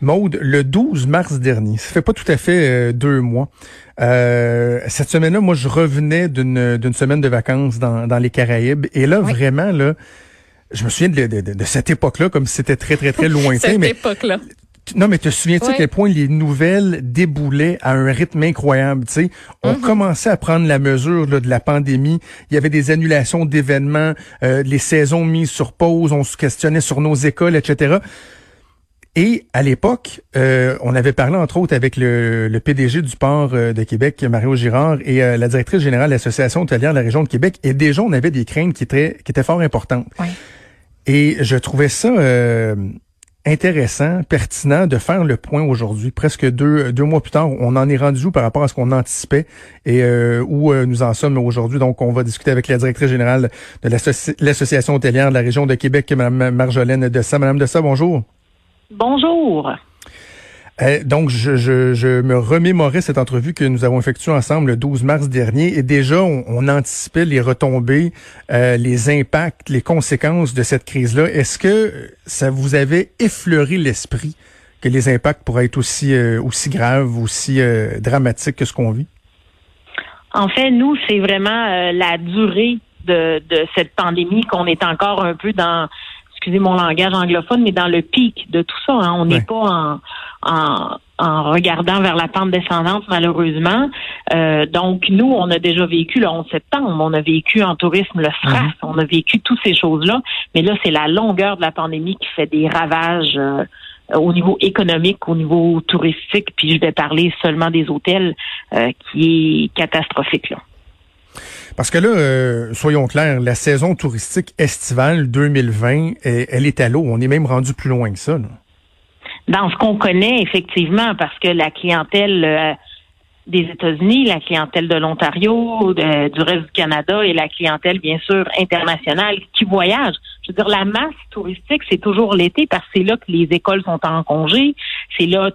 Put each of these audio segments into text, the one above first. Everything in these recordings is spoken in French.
Maude, le 12 mars dernier, ça fait pas tout à fait euh, deux mois. Euh, cette semaine-là, moi, je revenais d'une d'une semaine de vacances dans, dans les Caraïbes. Et là, vraiment, là, je me souviens de, de, de cette époque-là, comme si c'était très, très, très lointain. cette mais époque-là. non, mais te souviens-tu à quel point les nouvelles déboulaient à un rythme incroyable, tu sais? On Mm-hmm. commençait à prendre la mesure là, de la pandémie. Il y avait des annulations d'événements, euh, les saisons mises sur pause, on se questionnait sur nos écoles, etc. Et à l'époque, euh, on avait parlé entre autres avec le, le PDG du port euh, de Québec, Mario Girard, et euh, la directrice générale de l'Association hôtelière de la région de Québec. Et déjà, on avait des craintes qui étaient, qui étaient fort importantes. Oui. Et je trouvais ça euh, intéressant, pertinent de faire le point aujourd'hui, presque deux, deux mois plus tard. On en est rendu où par rapport à ce qu'on anticipait et euh, où euh, nous en sommes aujourd'hui. Donc, on va discuter avec la directrice générale de l'Associ- l'Association hôtelière de la région de Québec, Mme Marjolaine Dessa. Madame Dessa, bonjour. Bonjour. Euh, donc, je, je, je me remémorais cette entrevue que nous avons effectuée ensemble le 12 mars dernier et déjà, on, on anticipait les retombées, euh, les impacts, les conséquences de cette crise-là. Est-ce que ça vous avait effleuré l'esprit que les impacts pourraient être aussi, euh, aussi graves, aussi euh, dramatiques que ce qu'on vit? En fait, nous, c'est vraiment la durée de, de cette pandémie qu'on est encore un peu dans, excusez mon langage anglophone, mais dans le pic de tout ça. hein. On n'est Ouais. pas en, en, en regardant vers la pente descendante, malheureusement. Euh, donc, nous, on a déjà vécu le 11 septembre, on a vécu en tourisme le SRAS, Mhm. on a vécu toutes ces choses-là. Mais là, c'est la longueur de la pandémie qui fait des ravages. euh, au niveau économique, au niveau touristique, puis je vais parler seulement des hôtels, euh, qui est catastrophique. Là. Parce que là, euh, soyons clairs, la saison touristique estivale 2020, elle, elle est à l'eau. On est même rendu plus loin que ça. là. Dans ce qu'on connaît, effectivement, parce que la clientèle euh, des États-Unis, la clientèle de l'Ontario, du reste du Canada et la clientèle, bien sûr, internationale qui voyage. Je veux dire, la masse touristique, c'est toujours l'été parce que c'est là que les écoles sont en congé. C'est là,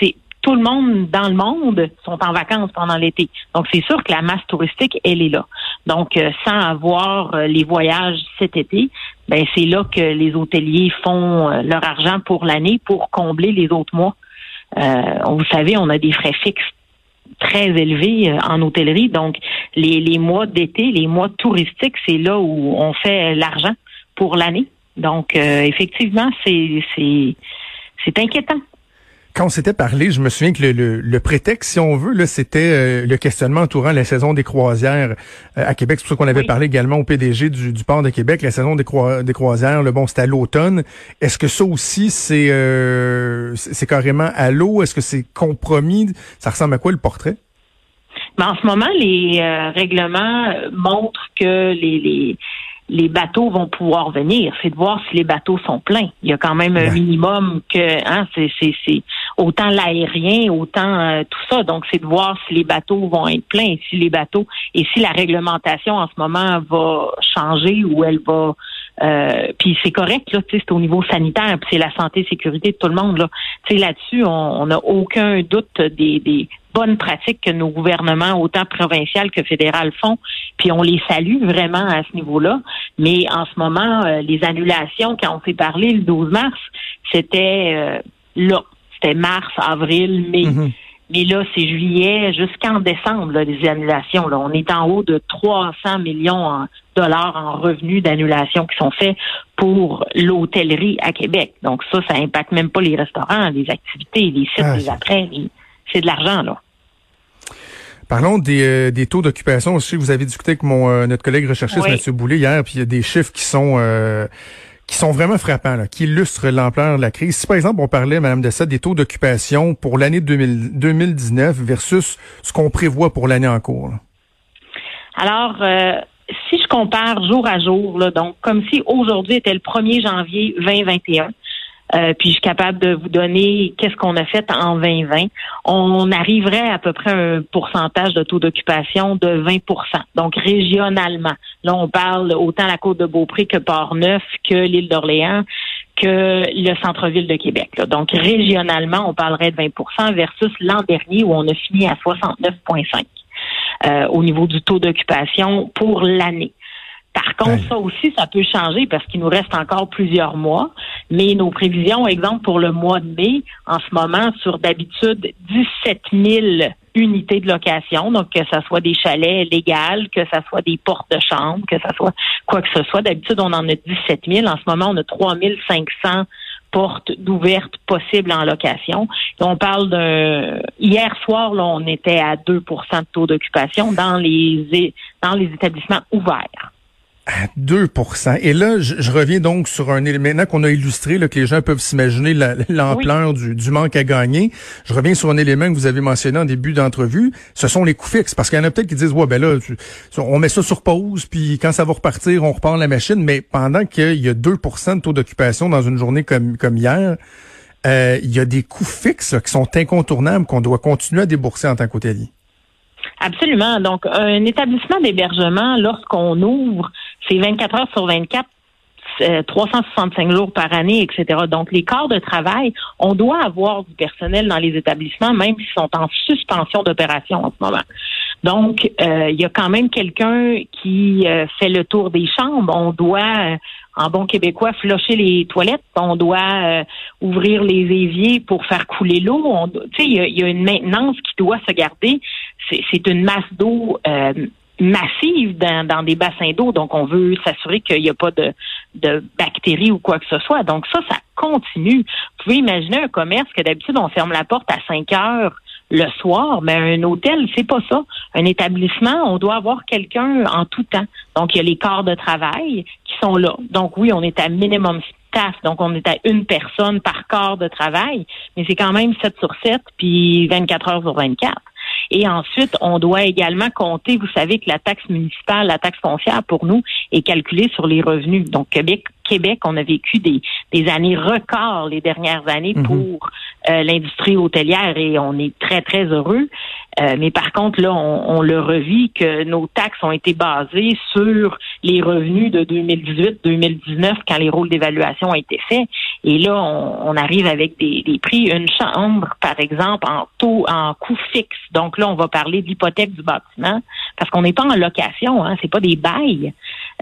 c'est tout le monde dans le monde sont en vacances pendant l'été. Donc, c'est sûr que la masse touristique, elle est là. Donc, euh, sans avoir euh, les voyages cet été, ben c'est là que les hôteliers font euh, leur argent pour l'année pour combler les autres mois. Euh, vous savez, on a des frais fixes très élevés en hôtellerie. Donc, les, les mois d'été, les mois touristiques, c'est là où on fait l'argent pour l'année. Donc, euh, effectivement, c'est c'est inquiétant. Quand on s'était parlé, je me souviens que le, le, le prétexte, si on veut, là, c'était euh, le questionnement entourant la saison des croisières euh, à Québec. C'est pour ça qu'on avait Oui. parlé également au PDG du, du port de Québec. La saison des, croi- des croisières, le bon, c'était à l'automne. Est-ce que ça aussi, c'est euh, c'est carrément à l'eau? Est-ce que c'est compromis? Ça ressemble à quoi le portrait? Mais en ce moment, les euh, règlements euh, montrent que les, les, les bateaux vont pouvoir venir. C'est de voir si les bateaux sont pleins. Il y a quand même un minimum que hein, c'est, autant l'aérien, autant euh, tout ça. Donc, c'est de voir si les bateaux vont être pleins et si les bateaux et si la réglementation en ce moment va changer ou elle va euh, puis c'est correct, là, tu sais, c'est au niveau sanitaire, puis c'est la santé et sécurité de tout le monde. Là. Tu sais, là-dessus, on n'a aucun doute des, des bonnes pratiques que nos gouvernements, autant provincial que fédéral, font, puis on les salue vraiment à ce niveau-là. Mais en ce moment, euh, les annulations, quand on s'est parlé le 12 mars, c'était euh, là. C'était mars, avril, mai. Mhm. Mais là, c'est juillet jusqu'en décembre, là, les annulations. Là. On est en haut de 300 millions de dollars en revenus d'annulation qui sont faits pour l'hôtellerie à Québec. Donc ça, ça impacte même pas les restaurants, les activités, les sites, Ah, les les- C'est de l'argent, là. Parlons des, euh, des taux d'occupation. Je sais que vous avez discuté avec mon euh, notre collègue recherchiste Oui. Mathieu Boulay hier, puis il y a des chiffres qui sont euh, qui sont vraiment frappants, là, qui illustrent l'ampleur de la crise. Si par exemple on parlait, Madame Dessat, des taux d'occupation pour l'année 2000 2019 versus ce qu'on prévoit pour l'année en cours. là. Alors, euh, si je compare jour à jour, là, donc comme si aujourd'hui était le 1er janvier 2021, euh, puis je suis capable de vous donner qu'est-ce qu'on a fait en 2020, on arriverait à peu près à un pourcentage de taux d'occupation de 20% donc régionalement. Là, on parle autant la côte de Beaupré que Port-Neuf, que l'île d'Orléans, que le centre-ville de Québec. là. Donc, régionalement, on parlerait de 20% versus l'an dernier où on a fini à 69,5 euh, au niveau du taux d'occupation pour l'année. Par contre, ça aussi, ça peut changer parce qu'il nous reste encore plusieurs mois. Mais nos prévisions, exemple pour le mois de mai, en ce moment, sur d'habitude 17 000 unités de location, donc que ce soit des chalets légaux, que ce soit des portes de chambre, que ce soit quoi que ce soit. D'habitude, on en a 17 000. En ce moment, on a 3 500 portes d'ouvertes possibles en location. on parle de hier soir, là, on était à 2% de taux d'occupation dans les dans les établissements ouverts à 2% Et là, je, reviens donc sur un élément maintenant qu'on a illustré, là, que les gens peuvent s'imaginer l'ampleur du, du, manque à gagner. Je reviens sur un élément que vous avez mentionné en début d'entrevue. Ce sont les coûts fixes. Parce qu'il y en a peut-être qui disent, ouais, ben là, on met ça sur pause, puis quand ça va repartir, on repart la machine. Mais pendant qu'il y a 2% de taux d'occupation dans une journée comme, comme hier, euh, il y a des coûts fixes qui sont incontournables qu'on doit continuer à débourser en tant qu'hôtelier. Absolument. Donc, un établissement d'hébergement, lorsqu'on ouvre, c'est 24 heures sur 24, 365 euh, jours par année, etc. Donc, les corps de travail, on doit avoir du personnel dans les établissements, même s'ils sont en suspension d'opération en ce moment. Donc, euh, il y a quand même quelqu'un qui euh, fait le tour des chambres. On doit, en bon québécois, flocher les toilettes. On doit ouvrir les éviers pour faire couler l'eau. Tu sais, il y, a une maintenance qui doit se garder. C'est une masse d'eau massive dans, dans des bassins d'eau. Donc, on veut s'assurer qu'il n'y a pas de, de bactéries ou quoi que ce soit. Donc, ça, ça continue. Vous pouvez imaginer un commerce que d'habitude, on ferme la porte à 5 heures le soir, mais un hôtel, c'est pas ça. Un établissement, on doit avoir quelqu'un en tout temps. Donc, il y a les corps de travail qui sont là. Donc, oui, on est à minimum staff, donc on est à une personne par corps de travail, mais c'est quand même 7 sur 7, puis 24 heures sur 24. Et ensuite, on doit également compter, vous savez que la taxe municipale, la taxe foncière pour nous est calculée sur les revenus. Donc, Québec, Québec, on a vécu des, des années records les dernières années mhm. pour euh, l'industrie hôtelière et on est très, très heureux. Euh, mais par contre, là, on, le revit que nos taxes ont été basées sur les revenus de 2018-2019 quand les rôles d'évaluation ont été faits. Et là, on, arrive avec des, des, prix. Une chambre, par exemple, en taux, en coût fixe. Donc là, on va parler de l'hypothèque du bâtiment parce qu'on n'est pas en location, hein, c'est pas des bails.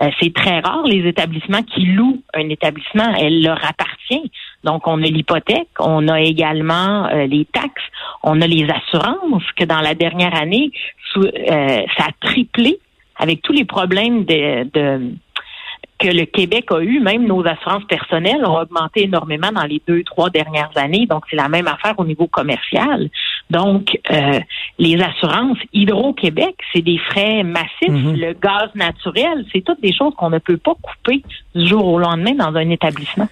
Euh, c'est très rare les établissements qui louent un établissement, elle leur appartient. Donc on a l'hypothèque, on a également euh, les taxes, on a les assurances que dans la dernière année, euh, ça a triplé avec tous les problèmes de, de que le Québec a eu, même nos assurances personnelles ont augmenté énormément dans les deux, trois dernières années. Donc, c'est la même affaire au niveau commercial. Donc, euh, les assurances Hydro-Québec, c'est des frais massifs. Mhm. Le gaz naturel, c'est toutes des choses qu'on ne peut pas couper du jour au lendemain dans un établissement.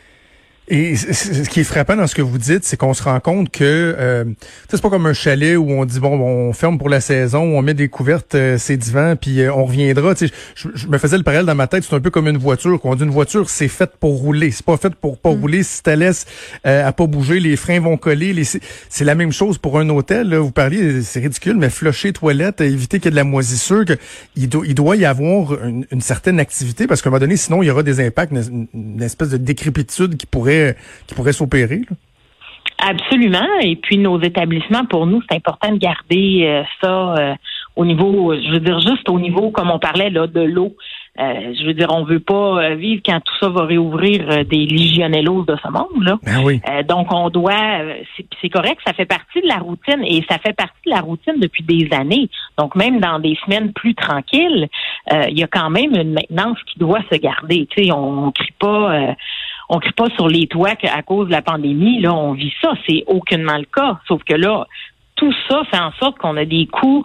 Et ce qui est frappant dans ce que vous dites, c'est qu'on se rend compte que euh, c'est pas comme un chalet où on dit bon, on ferme pour la saison, on met des couvertes, euh, c'est divin, puis euh, on reviendra. Je, je, me faisais le parallèle dans ma tête, c'est un peu comme une voiture. Qu'on dit une voiture, c'est faite pour rouler, c'est pas fait pour pas mm. rouler. Si tu laisses euh, à pas bouger, les freins vont coller. Les, c'est la même chose pour un hôtel. Là. Vous parliez, c'est ridicule, mais flusher toilette, éviter qu'il y ait de la moisissure. Que, il, doit, il doit y avoir une, une certaine activité parce qu'à un moment donné, sinon il y aura des impacts, une, une espèce de décrépitude qui pourrait qui pourrait s'opérer. Absolument. Et puis nos établissements, pour nous, c'est important de garder euh, ça euh, au niveau, je veux dire juste au niveau, comme on parlait là, de l'eau. Euh, je veux dire, on veut pas vivre quand tout ça va réouvrir des légionellos de ce monde là. Ben oui. donc on doit, c'est correct, ça fait partie de la routine et ça fait partie de la routine depuis des années. Donc même dans des semaines plus tranquilles, il y a quand même une maintenance qui doit se garder. Tu sais, on, on crie pas on crie pas sur les toits qu'à cause de la pandémie, là, on vit ça. C'est aucunement le cas. Sauf que là, tout ça fait en sorte qu'on a des coûts.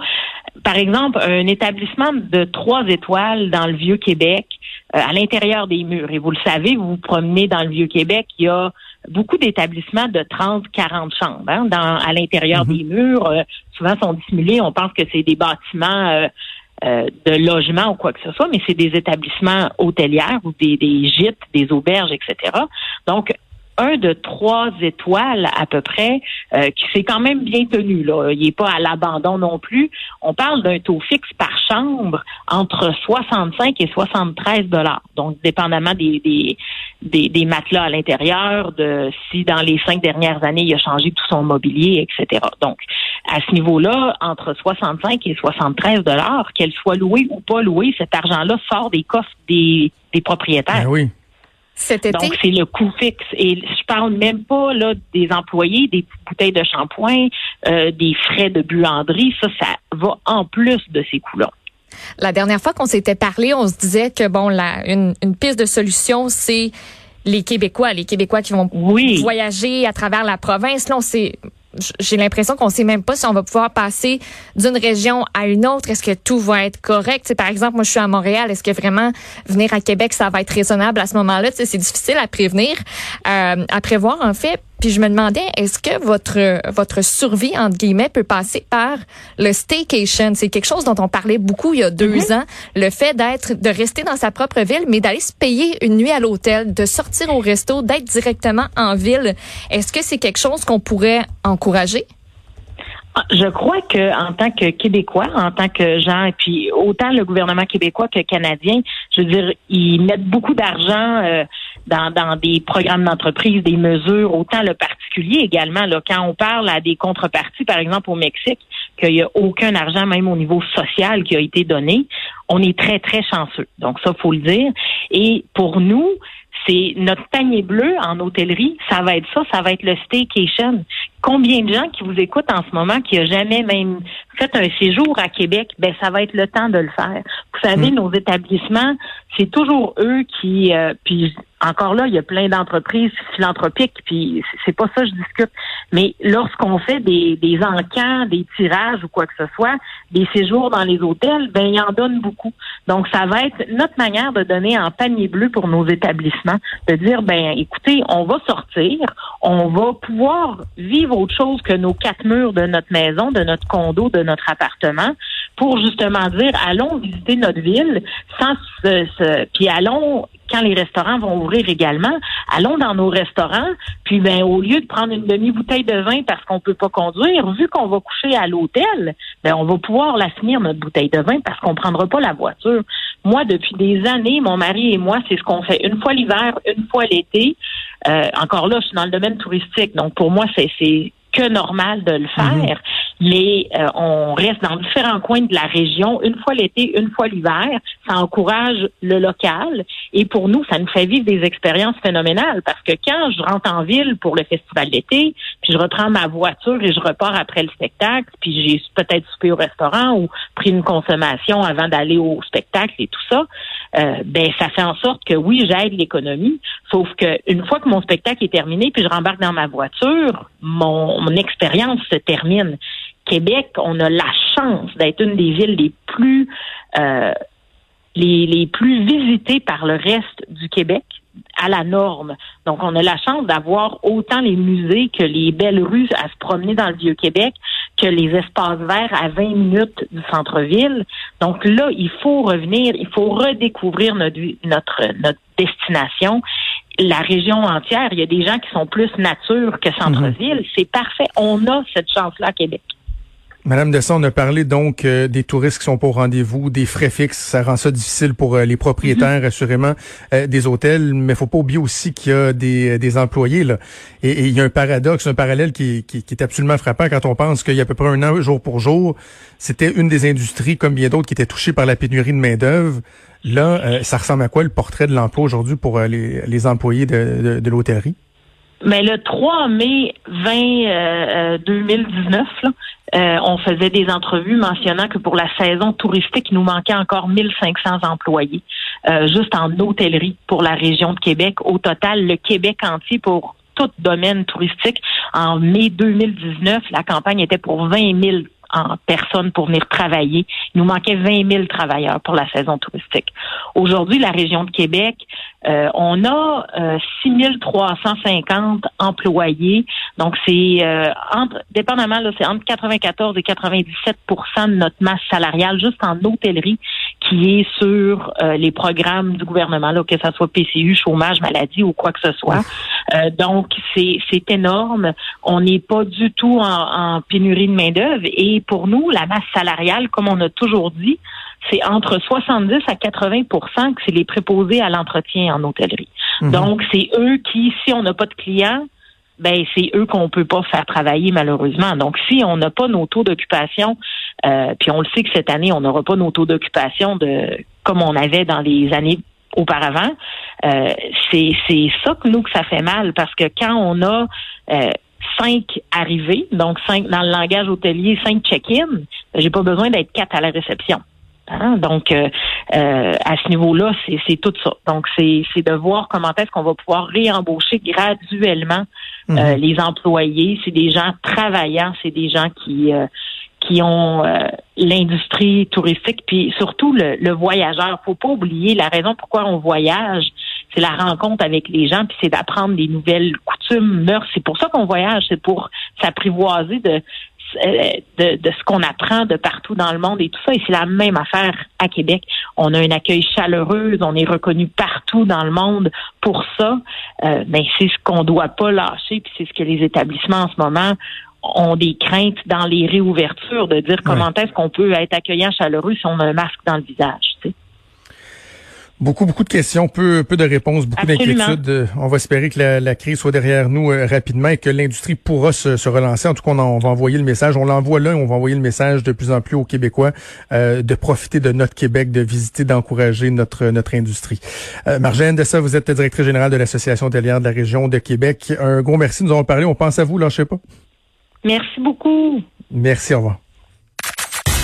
Par exemple, un établissement de trois étoiles dans le Vieux-Québec, euh, à l'intérieur des murs. Et vous le savez, vous vous promenez dans le Vieux-Québec, il y a beaucoup d'établissements de 30, 40 chambres hein, dans, à l'intérieur mm-hmm. des murs. Euh, souvent sont dissimulés. On pense que c'est des bâtiments euh, euh, de logement ou quoi que ce soit, mais c'est des établissements hôteliers ou des, gîtes, des auberges, etc. Donc, un de trois étoiles à peu près, euh, qui s'est quand même bien tenu. Là. Il n'est pas à l'abandon non plus. On parle d'un taux fixe par chambre entre 65 et 73 dollars. Donc, dépendamment des, des, des, matelas à l'intérieur, de si dans les cinq dernières années, il a changé tout son mobilier, etc. Donc, à ce niveau-là, entre 65 et 73 dollars, qu'elle soit louée ou pas louée, cet argent-là sort des coffres des, des propriétaires. Ben oui. Donc, c'est le coût fixe. Et je parle même pas là des employés, des bouteilles de shampoing, euh, des frais de buanderie. Ça, ça va en plus de ces coûts-là. La dernière fois qu'on s'était parlé, on se disait que bon, la, une, une piste de solution, c'est les Québécois, les Québécois qui vont voyager à travers la province. Là, on j'ai l'impression qu'on sait même pas si on va pouvoir passer d'une région à une autre. Est-ce que tout va être correct? C'est par exemple, moi, je suis à Montréal. Est-ce que vraiment venir à Québec, ça va être raisonnable à ce moment-là? C'est difficile à prévenir, euh, à prévoir, en fait. Puis je me demandais, est-ce que votre votre survie entre guillemets peut passer par le staycation? C'est quelque chose dont on parlait beaucoup il y a deux mhm. ans, le fait d'être de rester dans sa propre ville, mais d'aller se payer une nuit à l'hôtel, de sortir au resto, d'être directement en ville. Est-ce que c'est quelque chose qu'on pourrait encourager? Je crois que en tant que Québécois, en tant que gens, et puis autant le gouvernement québécois que canadien, je veux dire, ils mettent beaucoup d'argent euh, dans, dans des programmes d'entreprise, des mesures, autant le particulier également. Là, quand on parle à des contreparties, par exemple au Mexique, qu'il n'y a aucun argent, même au niveau social, qui a été donné, on est très, très chanceux. Donc ça, faut le dire. Et pour nous, c'est notre panier bleu en hôtellerie, ça va être ça, ça va être le staycation. Combien de gens qui vous écoutent en ce moment qui a jamais même fait un séjour à Québec, ben ça va être le temps de le faire. Vous savez, hmm. nos établissements, c'est toujours eux qui, euh, puis encore là, il y a plein d'entreprises philanthropiques, puis c'est pas ça que je discute. Mais lorsqu'on fait des, des encans, des tirages ou quoi que ce soit, des séjours dans les hôtels, ben il en donne beaucoup. Donc ça va être notre manière de donner en panier bleu pour nos établissements, de dire ben écoutez, on va sortir, on va pouvoir vivre autre chose que nos quatre murs de notre maison, de notre condo, de notre appartement, pour justement dire allons visiter notre ville sans se, puis allons quand les restaurants vont ouvrir également, allons dans nos restaurants, puis ben au lieu de prendre une demi-bouteille de vin parce qu'on peut pas conduire, vu qu'on va coucher à l'hôtel, ben on va pouvoir la finir notre bouteille de vin parce qu'on prendra pas la voiture. Moi, depuis des années, mon mari et moi, c'est ce qu'on fait une fois l'hiver, une fois l'été. Euh, encore là, je suis dans le domaine touristique, donc pour moi, c'est que normal de le faire. Mhm mais euh, on reste dans différents coins de la région, une fois l'été, une fois l'hiver. Ça encourage le local et pour nous, ça nous fait vivre des expériences phénoménales parce que quand je rentre en ville pour le festival d'été, puis je reprends ma voiture et je repars après le spectacle, puis j'ai peut-être soupé au restaurant ou pris une consommation avant d'aller au spectacle et tout ça, euh, ben ça fait en sorte que oui, j'aide l'économie, sauf que une fois que mon spectacle est terminé, puis je rembarque dans ma voiture, mon, mon expérience se termine. Québec, on a la chance d'être une des villes les plus euh, les, les plus visitées par le reste du Québec à la norme. Donc, on a la chance d'avoir autant les musées que les belles rues à se promener dans le Vieux-Québec, que les espaces verts à 20 minutes du centre-ville. Donc là, il faut revenir, il faut redécouvrir notre, notre, notre destination. La région entière, il y a des gens qui sont plus nature que centre-ville. Mhm. C'est parfait. On a cette chance-là à Québec. Madame Desson, on a parlé donc euh, des touristes qui sont pas au rendez-vous, des frais fixes, ça rend ça difficile pour euh, les propriétaires, mhm. assurément, euh, des hôtels, mais faut pas oublier aussi qu'il y a des, des employés là. Et, il y a un paradoxe, un parallèle qui, qui, qui, est absolument frappant quand on pense qu'il y a à peu près un an, jour pour jour, c'était une des industries, comme bien d'autres, qui était touchée par la pénurie de main d'œuvre. Là, ça ressemble à quoi le portrait de l'emploi aujourd'hui pour les, les employés de, de, de l'hôtellerie? Mais le 3 mai 20, 2019, là, euh, on faisait des entrevues mentionnant que pour la saison touristique, il nous manquait encore 1500 employés, euh, juste en hôtellerie pour la région de Québec. Au total, le Québec entier pour tout domaine touristique, en mai 2019, la campagne était pour 20 000 en personnes pour venir travailler. Il nous manquait 20 000 travailleurs pour la saison touristique. Aujourd'hui, la région de Québec, euh, on a euh, 6 350 employés. Donc, c'est euh, entre, dépendamment, là, c'est entre 94 et 97% de notre masse salariale juste en hôtellerie qui est sur euh, les programmes du gouvernement, là, que ce soit PCU, chômage, maladie ou quoi que ce soit. Euh, donc, c'est, c'est énorme. On n'est pas du tout en, pénurie de main-d'œuvre. Et pour nous, la masse salariale, comme on a toujours dit, c'est entre 70 à 80% que c'est les préposés à l'entretien en hôtellerie. Mhm. Donc, c'est eux qui, si on n'a pas de clients, ben c'est eux qu'on peut pas faire travailler malheureusement. Donc si on n'a pas nos taux d'occupation, euh, puis on le sait que cette année on n'aura pas nos taux d'occupation de comme on avait dans les années auparavant, euh, c'est c'est ça que nous que ça fait mal parce que quand on a euh, cinq arrivées, donc cinq dans le langage hôtelier, cinq check-in, j'ai pas besoin d'être quatre à la réception. Hein? Donc, euh, euh, à ce niveau-là, c'est tout ça. Donc, c'est de voir comment est-ce qu'on va pouvoir réembaucher graduellement euh, mhm. les employés. C'est des gens travaillants, c'est des gens qui qui ont l'industrie touristique, puis surtout le, le voyageur. Faut pas oublier la raison pourquoi on voyage, c'est la rencontre avec les gens, puis c'est d'apprendre des nouvelles coutumes, mœurs. C'est pour ça qu'on voyage, c'est pour s'apprivoiser de euh, de, de, ce qu'on apprend de partout dans le monde et tout ça. Et c'est la même affaire à Québec. On a un accueil chaleureux, on est reconnu partout dans le monde pour ça. Euh, mais c'est ce qu'on doit pas lâcher, puis c'est ce que les établissements en ce moment ont des craintes dans les réouvertures de dire comment est-ce qu'on peut être accueillant chaleureux si on a un masque dans le visage. Tu sais. Beaucoup, beaucoup de questions, peu, peu de réponses, beaucoup d'inquiétudes. Euh, on va espérer que la, crise soit derrière nous euh, rapidement et que l'industrie pourra se, relancer. En tout cas, on, va envoyer le message. On l'envoie là et on va envoyer le message de plus en plus aux Québécois euh, de profiter de notre Québec, de visiter, d'encourager notre notre industrie. Euh, Marjane Dessa, vous êtes directrice générale de l'Association hôtelière de la région de Québec. Un gros merci. Nous avons parlé. On pense à vous, là, je sais pas. Merci beaucoup. Merci, au revoir.